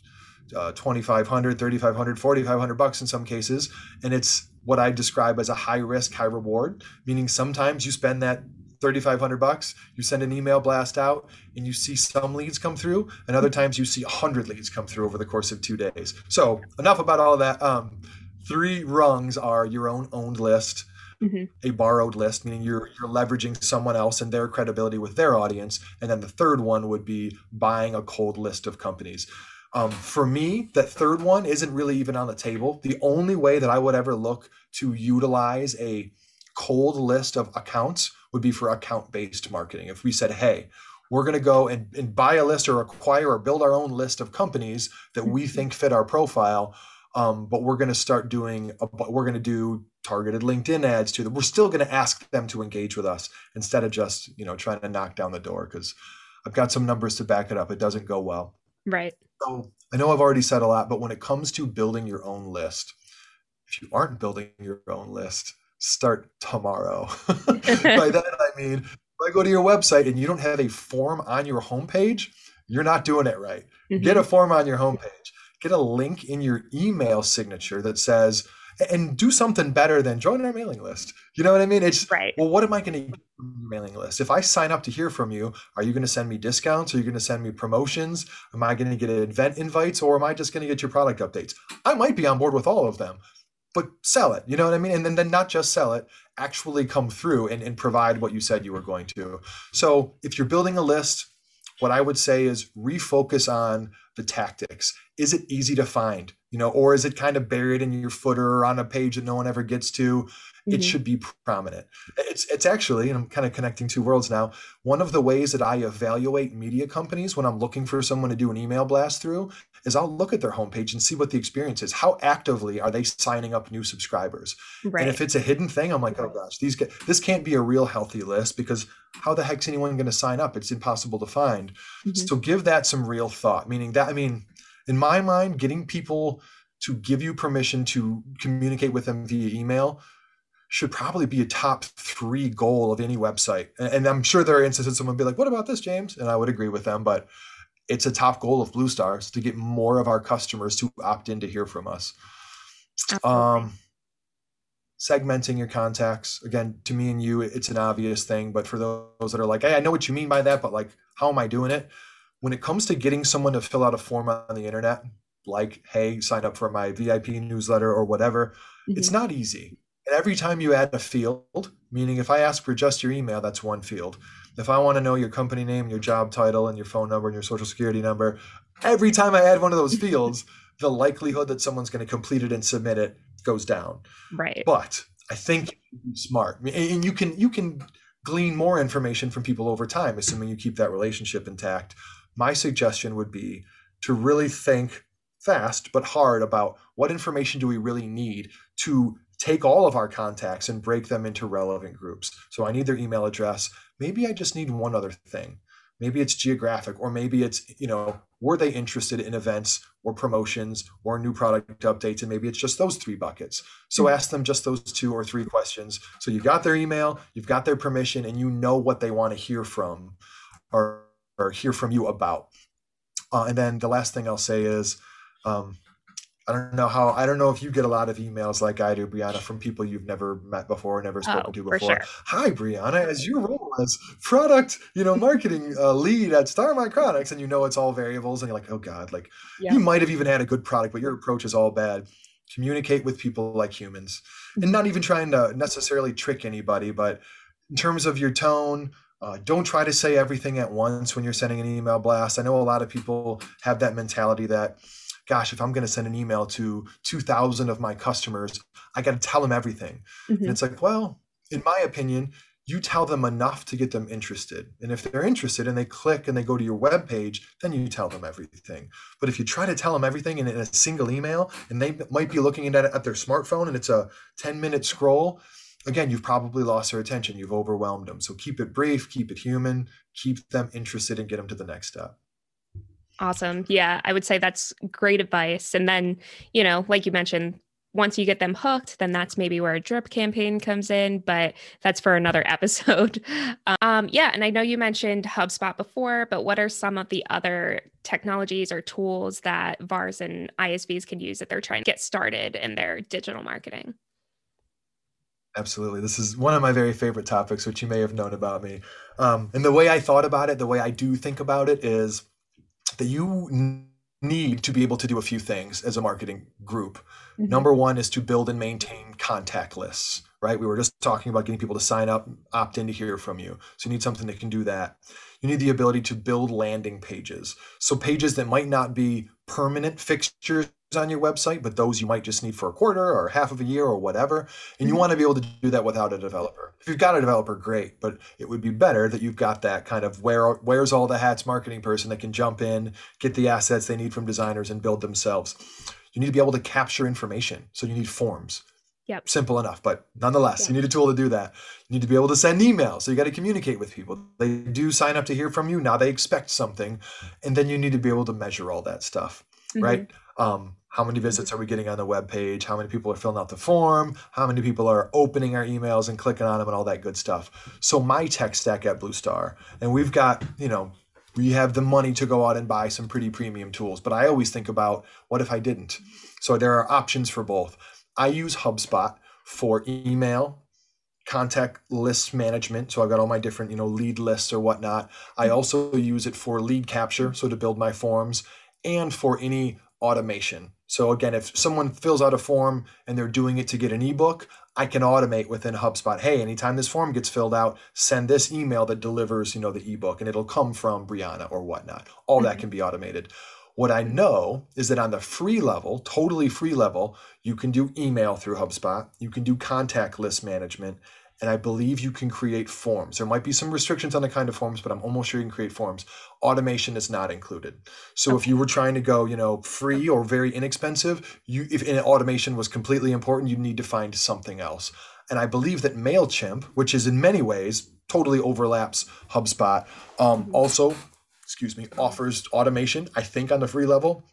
uh, 2500 3500 4500 bucks in some cases. And it's what i describe as a high risk high reward. Meaning sometimes you spend that 3500 bucks you send an email blast out and you see some leads come through and other times you see 100 leads come through over the course of two days. So enough about all of that. Um, three rungs are your own owned list Mhm. a borrowed list, meaning you're you're leveraging someone else and their credibility with their audience, and then the third one would be buying a cold list of companies. Um, for me, that third one isn't really even on the table. The only way that I would ever look to utilize a cold list of accounts would be for account based marketing. If we said, hey, we're going to go and, and buy a list or acquire or build our own list of companies that we think fit our profile, um, but we're going to start doing, a, we're going to do targeted LinkedIn ads to them. We're still going to ask them to engage with us instead of just, you know, trying to knock down the door because I've got some numbers to back it up. It doesn't go well. Right. So I know I've already said a lot, but when it comes to building your own list, if you aren't building your own list, start tomorrow. By that I mean, if I go to your website and you don't have a form on your homepage, you're not doing it right. Mhm. Get a form on your homepage. Get a link in your email signature that says, and do something better than join our mailing list. You know what I mean? It's Right. well, what am I going to mailing list? If I sign up to hear from you, are you going to send me discounts? Are you going to send me promotions? Am I going to get event invites or am I just going to get your product updates? I might be on board with all of them, but sell it. You know what I mean? And then, then not just sell it, actually come through and, and provide what you said you were going to. So if you're building a list, what I would say is refocus on the tactics. Is it easy to find? You know, or is it kind of buried in your footer or on a page that no one ever gets to? It Mhm. should be prominent. It's it's actually, and I'm kind of connecting two worlds now. One of the ways that I evaluate media companies when I'm looking for someone to do an email blast through is I'll look at their homepage and see what the experience is. How actively are they signing up new subscribers? Right. And if it's a hidden thing, I'm like, oh gosh, these this can't be a real healthy list because how the heck's anyone going to sign up? It's impossible to find. Mhm. So give that some real thought. Meaning that I mean, in my mind, getting people to give you permission to communicate with them via email should probably be a top three goal of any website. And, I'm sure there are instances someone would be like, what about this, James? And I would agree with them, but it's a top goal of Blue Stars to get more of our customers to opt in to hear from us. Absolutely. Um, segmenting your contacts. Again to me and you it's an obvious thing but for those that are like hey i know what you mean by that but like how am i doing it? When it comes to getting someone to fill out a form on the internet like hey sign up for my vip newsletter or whatever it's Mhm. not easy. And every time you add a field meaning if i ask for just your email that's one field. If i want to know your company name your job title and your phone number and your social security number every time i add one of those fields the likelihood that someone's going to complete it and submit it goes down right. but I think smart, and you can you can glean more information from people over time, assuming you keep that relationship intact. My suggestion would be to really think fast but hard about what information do we really need to take all of our contacts and break them into relevant groups. So I need their email address. Maybe I just need one other thing. Maybe it's geographic, or maybe it's, you know, were they interested in events or promotions or new product updates? And maybe it's just those three buckets. So mm-hmm. ask them just those two or three questions. So you've got their email, you've got their permission, and you know what they want to hear from or, or hear from you about. Uh, and then the last thing I'll say is, um, I don't know how I don't know if you get a lot of emails like I do, Brianna, from people you've never met before, never spoken oh, to before. Sure. Hi, Brianna, as your role as product, you know, marketing uh, lead at Star Micronics, and you know it's all variables, and you're like, oh god, like yeah. you might have even had a good product, but your approach is all bad. Communicate with people like humans, and not even trying to necessarily trick anybody, but in terms of your tone, uh, don't try to say everything at once when you're sending an email blast. I know a lot of people have that mentality that gosh, if I'm going to send an email to 2,000 of my customers, I got to tell them everything. Mm-hmm. And it's like, well, in my opinion, you tell them enough to get them interested. And if they're interested and they click and they go to your web page, then you tell them everything. But if you try to tell them everything in, in a single email and they might be looking at it at their smartphone and it's a 10 minute scroll, again, you've probably lost their attention. You've overwhelmed them. So keep it brief, keep it human, keep them interested and get them to the next step. Awesome. Yeah, I would say that's great advice. And then, you know, like you mentioned, once you get them hooked, then that's maybe where a drip campaign comes in, but that's for another episode. Um, yeah, and I know you mentioned HubSpot before, but what are some of the other technologies or tools that VARs and ISVs can use that they're trying to get started in their digital marketing? Absolutely. This is one of my very favorite topics, which you may have known about me. Um, and the way I thought about it, the way I do think about it is that you need to be able to do a few things as a marketing group. Mm-hmm. Number one is to build and maintain contact lists, right? We were just talking about getting people to sign up, opt in to hear from you. So you need something that can do that. You need the ability to build landing pages. So pages that might not be permanent fixtures on your website, but those you might just need for a quarter or half of a year or whatever. And mm-hmm. you want to be able to do that without a developer. If you've got a developer, great, but it would be better that you've got that kind of where where's all the hats marketing person that can jump in, get the assets they need from designers and build themselves. You need to be able to capture information. So you need forms. Yep. Simple enough, but nonetheless, yep. you need a tool to do that. You need to be able to send emails. So you got to communicate with people. They do sign up to hear from you. Now they expect something. And then you need to be able to measure all that stuff, mm-hmm. right? Um, how many visits are we getting on the web page? How many people are filling out the form? How many people are opening our emails and clicking on them and all that good stuff? So my tech stack at Blue Star, and we've got, you know, we have the money to go out and buy some pretty premium tools, but I always think about what if I didn't? So there are options for both. I use HubSpot for email, contact list management. So I've got all my different, you know, lead lists or whatnot. I also use it for lead capture, so to build my forms, and for any automation. So again, if someone fills out a form and they're doing it to get an ebook, I can automate within HubSpot. Hey, anytime this form gets filled out, send this email that delivers, you know, the ebook, and it'll come from Brianna or whatnot. All that mm-hmm. can be automated. What I know is that on the free level, totally free level, you can do email through HubSpot, you can do contact list management, and I believe you can create forms. There might be some restrictions on the kind of forms, but I'm almost sure you can create forms. Automation is not included. So okay. if you were trying to go, you know, free or very inexpensive, you if automation was completely important, you need to find something else. And I believe that Mailchimp, which is in many ways totally overlaps HubSpot, um, mm-hmm. also, excuse me, offers automation. I think on the free level.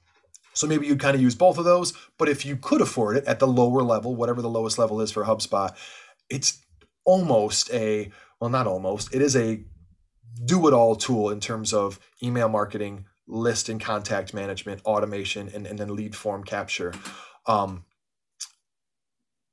So maybe you'd kind of use both of those. But if you could afford it at the lower level, whatever the lowest level is for HubSpot, it's almost a well not almost it is a do it all tool in terms of email marketing list and contact management automation and, and then lead form capture um,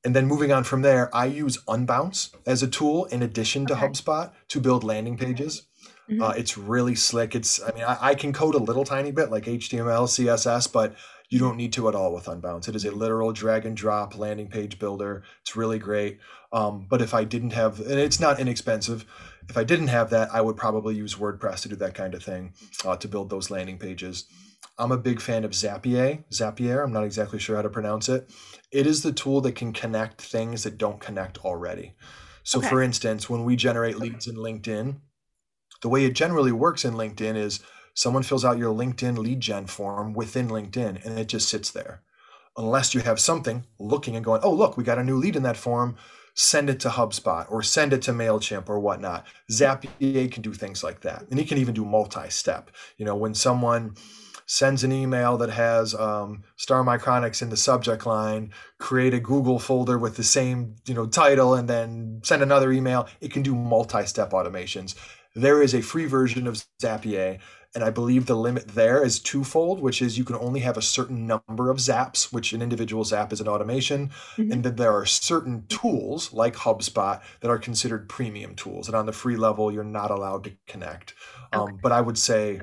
and then moving on from there i use unbounce as a tool in addition to okay. hubspot to build landing pages mm-hmm. uh, it's really slick it's i mean I, I can code a little tiny bit like html css but you don't need to at all with Unbounce. It is a literal drag and drop landing page builder. It's really great. Um, but if I didn't have, and it's not inexpensive, if I didn't have that, I would probably use WordPress to do that kind of thing uh, to build those landing pages. I'm a big fan of Zapier. Zapier, I'm not exactly sure how to pronounce it. It is the tool that can connect things that don't connect already. So, Okay. for instance, when we generate leads in LinkedIn, the way it generally works in LinkedIn is someone fills out your LinkedIn lead gen form within LinkedIn and it just sits there. Unless you have something looking and going, oh, look, we got a new lead in that form, send it to HubSpot or send it to MailChimp or whatnot. Zapier can do things like that. And he can even do multi step. You know, when someone sends an email that has um, Star Micronics in the subject line, create a Google folder with the same you know title, and then send another email. It can do multi-step automations. There is a free version of Zapier, and I believe the limit there is twofold, which is you can only have a certain number of zaps, which an individual zap is an automation, Mhm. and then there are certain tools like HubSpot that are considered premium tools, and on the free level, you're not allowed to connect. Um, but I would say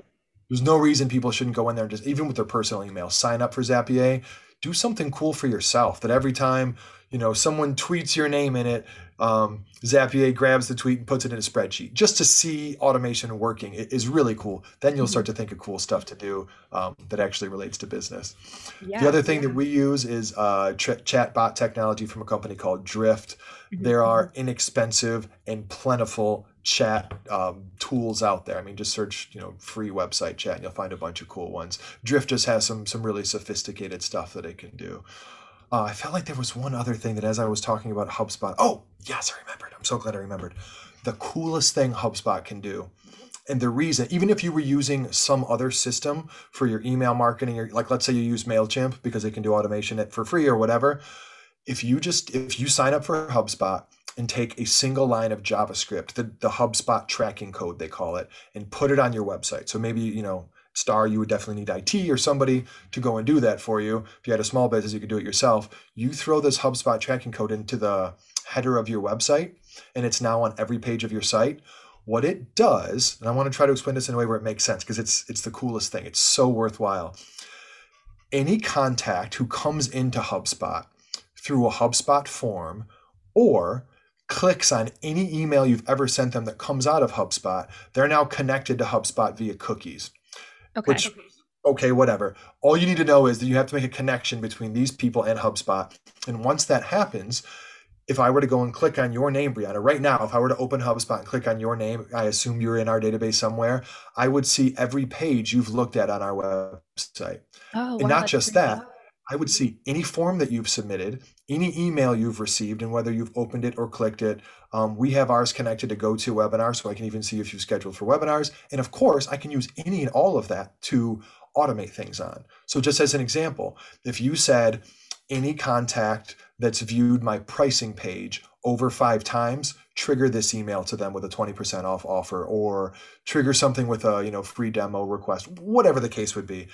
there's no reason people shouldn't go in there and just even with their personal email sign up for zapier do something cool for yourself that every time you know someone tweets your name in it um, zapier grabs the tweet and puts it in a spreadsheet just to see automation working it is really cool then you'll start to think of cool stuff to do um, that actually relates to business Yeah. the other thing that we use is uh, ch- chatbot technology from a company called drift Mhm. there are inexpensive and plentiful chat um, tools out there. I mean, just search, you know, free website chat, and you'll find a bunch of cool ones. Drift just has some some really sophisticated stuff that it can do. Uh, I felt like there was one other thing that, as I was talking about HubSpot, oh yes, I remembered. I'm so glad I remembered. The coolest thing HubSpot can do, and the reason, even if you were using some other system for your email marketing, or like let's say you use Mailchimp because they can do automation for free or whatever, if you just if you sign up for HubSpot and take a single line of JavaScript, the, the HubSpot tracking code they call it, and put it on your website. So maybe, you know, Star, you would definitely need IT or somebody to go and do that for you. If you had a small business, you could do it yourself. You throw this HubSpot tracking code into the header of your website, and it's now on every page of your site. What it does, and I want to try to explain this in a way where it makes sense because it's it's the coolest thing. It's so worthwhile. Any contact who comes into HubSpot through a HubSpot form or clicks on any email you've ever sent them that comes out of HubSpot, they're now connected to HubSpot via cookies. Okay. Which, okay, whatever. All you need to know is that you have to make a connection between these people and HubSpot. And once that happens, if I were to go and click on your name, Brianna, right now, if I were to open HubSpot and click on your name, I assume you're in our database somewhere, I would see every page you've looked at on our website. oh, And wow, not just that, I would see any form that you've submitted, any email you've received, and whether you've opened it or clicked it. Um, we have ours connected to GoToWebinar, so I can even see if you've scheduled for webinars. And of course, I can use any and all of that to automate things on. So, just as an example, if you said any contact that's viewed my pricing page over five times, trigger this email to them with a 20% off offer, or trigger something with a you know free demo request, whatever the case would be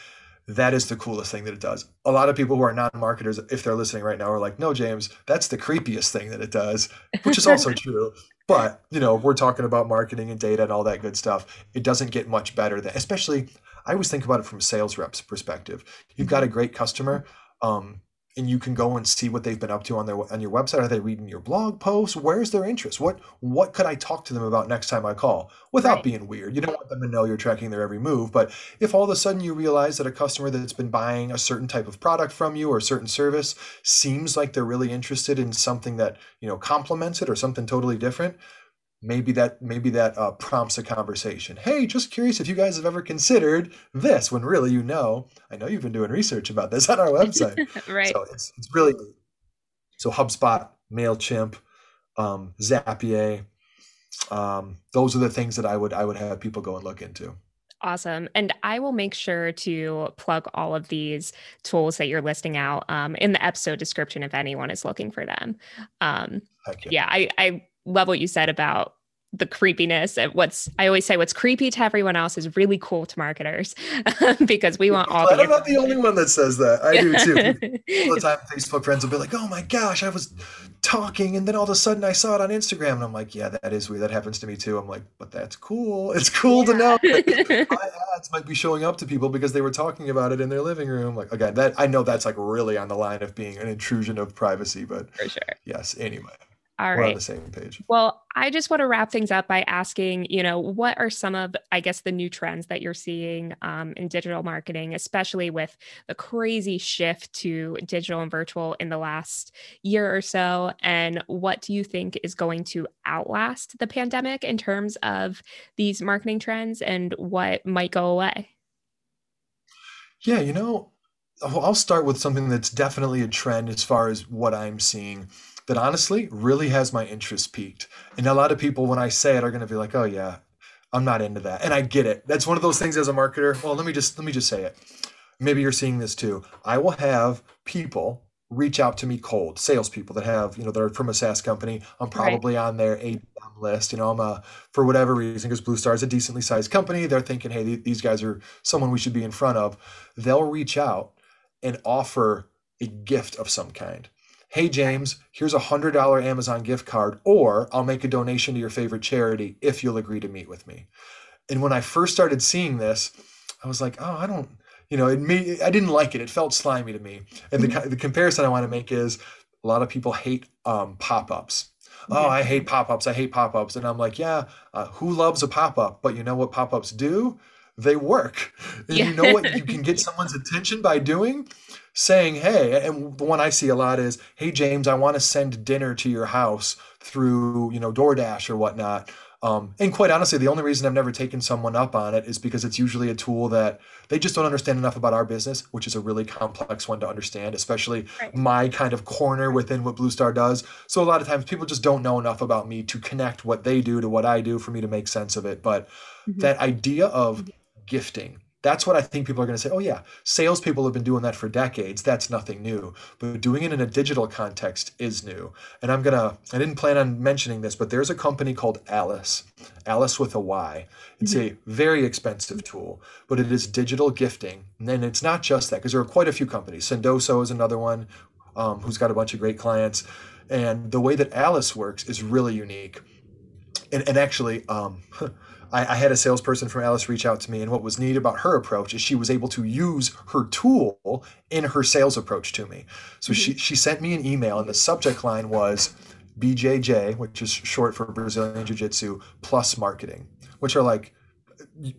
that is the coolest thing that it does. A lot of people who are non-marketers, if they're listening right now, are like, "No, James, that's the creepiest thing that it does," which is also true. But you know, we're talking about marketing and data and all that good stuff. It doesn't get much better than, especially. I always think about it from a sales rep's perspective. You've got a great customer, um, and you can go and see what they've been up to on their on your website. Are they reading your blog posts? Where's their interest? What what could I talk to them about next time I call without Right. being weird? You don't want them to know you're tracking their every move, but if all of a sudden you realize that a customer that's been buying a certain type of product from you or a certain service seems like they're really interested in something that you know complements it or something totally different maybe that maybe that uh, prompts a conversation hey just curious if you guys have ever considered this when really you know i know you've been doing research about this on our website right. so it's, it's really neat so hubspot mailchimp um, zapier um, those are the things that i would i would have people go and look into Awesome. And I will make sure to plug all of these tools that you're listing out um, in the episode description if anyone is looking for them. Um, yeah. yeah, I, I love what you said about the creepiness of what's I always say what's creepy to everyone else is really cool to marketers because we want all I'm not the only one that says that. I do too. All the time, Facebook friends will be like, "Oh my gosh, I was talking, and then all of a sudden I saw it on Instagram," and I'm like, "Yeah, that is weird. That happens to me too." I'm like, "But that's cool. It's cool to know my ads might be showing up to people because they were talking about it in their living room." Like, again, that I know that's like really on the line of being an intrusion of privacy, but for sure. yes. Anyway, All on the same page. Well, I just want to wrap things up by asking, you know, what are some of, I guess, the new trends that you're seeing um, in digital marketing, especially with the crazy shift to digital and virtual in the last year or so? And what do you think is going to outlast the pandemic in terms of these marketing trends and what might go away? Yeah, you know, I'll start with something that's definitely a trend as far as what I'm seeing that honestly really has my interest piqued. And a lot of people, when I say it, are going to be like, "Oh yeah, I'm not into that," and I get it. That's one of those things as a marketer. Well, let me just let me just say it. Maybe you're seeing this too. I will have people reach out to me cold, salespeople that have, you know, they're from a SaaS company. I'm probably right. on their ABM list. You know, I'm a, for whatever reason, because Blue Star is a decently sized company, they're thinking, hey, these guys are someone we should be in front of. They'll reach out and offer a gift of some kind. Hey, James, here's a $100 Amazon gift card, or I'll make a donation to your favorite charity if you'll agree to meet with me. And when I first started seeing this, I was like, oh, I don't, you know, it me, I didn't like it. It felt slimy to me. And the, mm-hmm. the comparison I want to make is a lot of people hate um, pop ups. Oh, I hate pop ups. I hate pop ups. And I'm like, yeah, uh, who loves a pop up? But you know what pop ups do? they work. And yeah. you know what you can get someone's attention by doing? Saying, hey, and the one I see a lot is, hey, James, I want to send dinner to your house through, you know, DoorDash or whatnot. Um, and quite honestly, the only reason I've never taken someone up on it is because it's usually a tool that they just don't understand enough about our business, which is a really complex one to understand, especially right. my kind of corner within what Blue Star does. So a lot of times people just don't know enough about me to connect what they do to what I do for me to make sense of it. But mm-hmm. that idea of mm-hmm gifting. That's what I think people are going to say. Oh, yeah, salespeople have been doing that for decades. That's nothing new. But doing it in a digital context is new. And I'm going to, I didn't plan on mentioning this, but there's a company called Alyce, Alyce with a Y. It's mm-hmm. a very expensive tool, but it is digital gifting. And it's not just that, because there are quite a few companies. Sendoso is another one um, who's got a bunch of great clients. And the way that Alyce works is really unique. And, and actually, um, I, I, had a salesperson from Alyce reach out to me, and what was neat about her approach is she was able to use her tool in her sales approach to me. So mm-hmm. she she sent me an email, and the subject line was BJJ, which is short for Brazilian Jiu Jitsu, plus marketing, which are like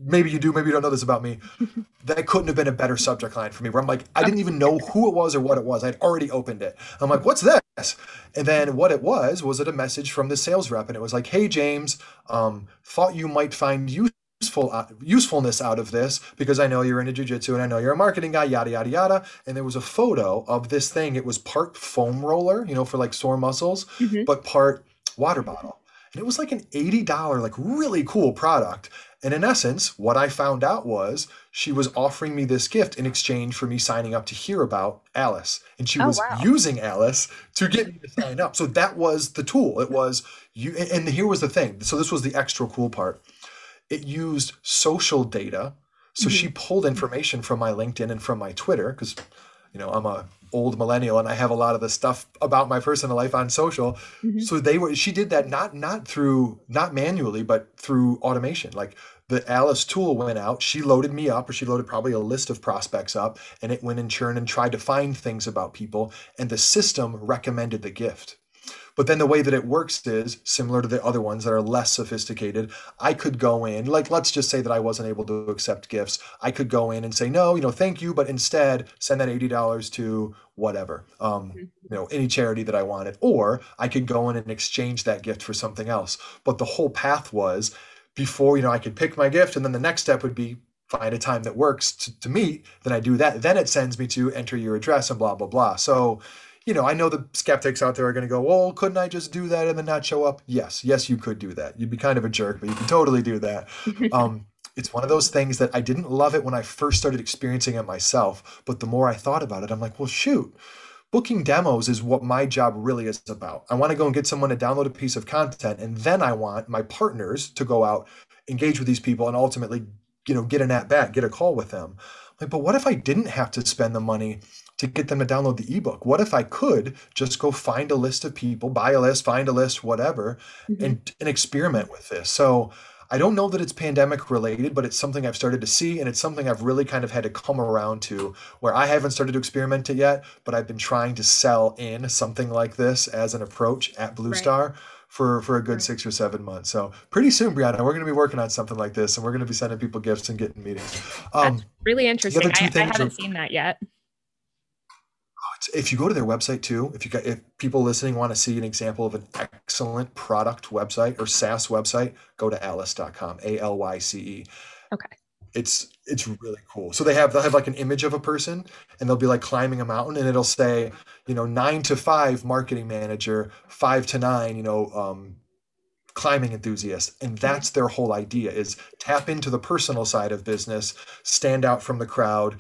maybe you do, maybe you don't know this about me. that couldn't have been a better subject line for me. Where I'm like, I didn't even know who it was or what it was. I'd already opened it. I'm like, what's this? And then what it was was it a message from the sales rep, and it was like, Hey James, um, thought you might find useful uh, usefulness out of this because I know you're into jujitsu and I know you're a marketing guy, yada yada yada. And there was a photo of this thing. It was part foam roller, you know, for like sore muscles, mm-hmm. but part water bottle. And it was like an $80, like really cool product. And in essence, what I found out was she was offering me this gift in exchange for me signing up to hear about Alyce. And she oh, was wow. using Alyce to get me to sign up. So that was the tool. It was you and here was the thing. So this was the extra cool part. It used social data. So mm-hmm. she pulled information from my LinkedIn and from my Twitter because you know, I'm a old millennial and I have a lot of the stuff about my personal life on social. Mm-hmm. So they were she did that not not through not manually but through automation. Like the Alyce tool went out, she loaded me up or she loaded probably a list of prospects up and it went in churn and tried to find things about people and the system recommended the gift. But then the way that it works is similar to the other ones that are less sophisticated. I could go in, like, let's just say that I wasn't able to accept gifts. I could go in and say, no, you know, thank you, but instead send that $80 to whatever, um, mm-hmm. you know, any charity that I wanted. Or I could go in and exchange that gift for something else. But the whole path was before, you know, I could pick my gift. And then the next step would be find a time that works to, to meet. Then I do that. Then it sends me to enter your address and blah, blah, blah. So, you know, I know the skeptics out there are going to go, well, couldn't I just do that and then not show up? Yes, yes, you could do that. You'd be kind of a jerk, but you can totally do that. um, it's one of those things that I didn't love it when I first started experiencing it myself. But the more I thought about it, I'm like, well, shoot, booking demos is what my job really is about. I want to go and get someone to download a piece of content, and then I want my partners to go out, engage with these people, and ultimately, you know, get an at bat, get a call with them. Like, but what if I didn't have to spend the money to get them to download the ebook? What if I could just go find a list of people, buy a list, find a list, whatever, mm-hmm. and, and experiment with this? So I don't know that it's pandemic related, but it's something I've started to see, and it's something I've really kind of had to come around to where I haven't started to experiment it yet, but I've been trying to sell in something like this as an approach at Blue right. Star for for a good right. six or seven months. So pretty soon, Brianna, we're going to be working on something like this, and we're going to be sending people gifts and getting meetings. Um, That's really interesting. I, I, haven't are, seen that yet if you go to their website too, if you got if people listening want to see an example of an excellent product website or SaaS website, go to alyce.com, A L Y C E. Okay. It's it's really cool. So they have they'll have like an image of a person and they'll be like climbing a mountain and it'll say, you know, nine to five marketing manager, five to nine, you know, um, climbing enthusiast and that's their whole idea is tap into the personal side of business stand out from the crowd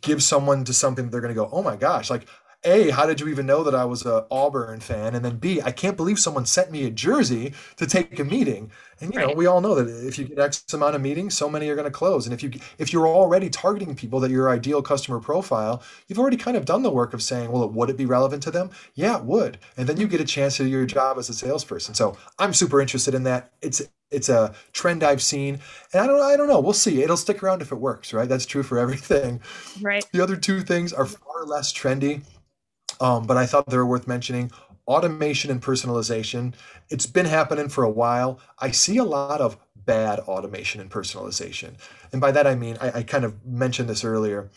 give someone to something they're going to go, oh my gosh, like a, how did you even know that I was a Auburn fan? And then B, I can't believe someone sent me a jersey to take a meeting. And you right. know, we all know that if you get X amount of meetings, so many are going to close. And if you if you're already targeting people that your ideal customer profile, you've already kind of done the work of saying, well, would it be relevant to them? Yeah, it would. And then you get a chance to do your job as a salesperson. So I'm super interested in that. It's it's a trend I've seen, and I don't I don't know. We'll see. It'll stick around if it works, right? That's true for everything. Right. The other two things are far less trendy, um, but I thought they were worth mentioning. Automation and personalization. It's been happening for a while. I see a lot of bad automation and personalization, and by that I mean I, I kind of mentioned this earlier.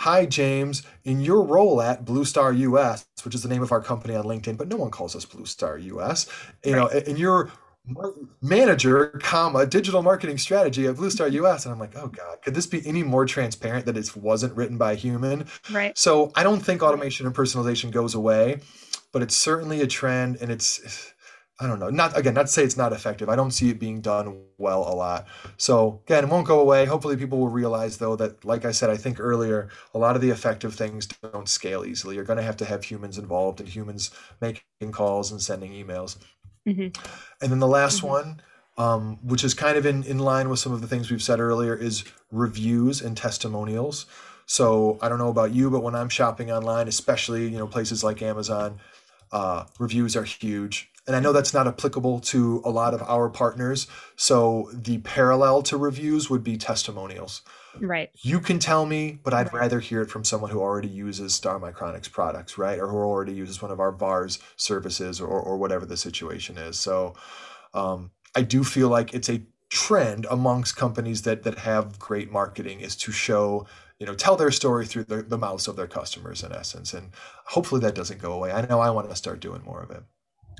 Hi, James. In your role at Blue Star US, which is the name of our company on LinkedIn, but no one calls us Blue Star US. You right. know, in your manager, comma, digital marketing strategy at Blue Star US. And I'm like, oh God, could this be any more transparent that it wasn't written by a human? Right. So I don't think automation and personalization goes away, but it's certainly a trend and it's I don't know. Not again, not to say it's not effective. I don't see it being done well a lot. So again, it won't go away. Hopefully people will realize though that like I said, I think earlier, a lot of the effective things don't scale easily. You're gonna have to have humans involved and humans making calls and sending emails. Mm-hmm. And then the last mm-hmm. one, um, which is kind of in, in line with some of the things we've said earlier, is reviews and testimonials. So I don't know about you, but when I'm shopping online, especially you know places like Amazon, uh, reviews are huge. And I know that's not applicable to a lot of our partners. So the parallel to reviews would be testimonials. Right. You can tell me, but I'd right. rather hear it from someone who already uses Star Micronics products, right? Or who already uses one of our VARs services or, or whatever the situation is. So um, I do feel like it's a trend amongst companies that that have great marketing is to show you know tell their story through the, the mouths of their customers in essence and hopefully that doesn't go away i know i want to start doing more of it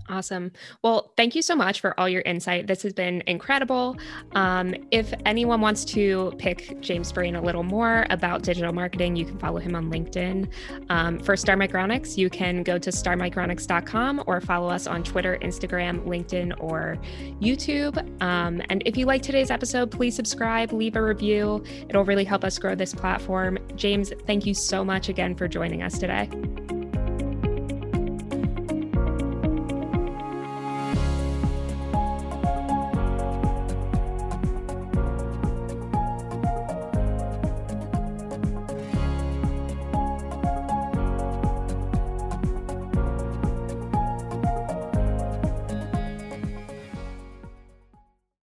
Awesome. Well, thank you so much for all your insight. This has been incredible. Um, if anyone wants to pick James Brain a little more about digital marketing, you can follow him on LinkedIn. Um, for Star Micronics, you can go to starmicronics.com or follow us on Twitter, Instagram, LinkedIn, or YouTube. Um, and if you like today's episode, please subscribe, leave a review. It'll really help us grow this platform. James, thank you so much again for joining us today.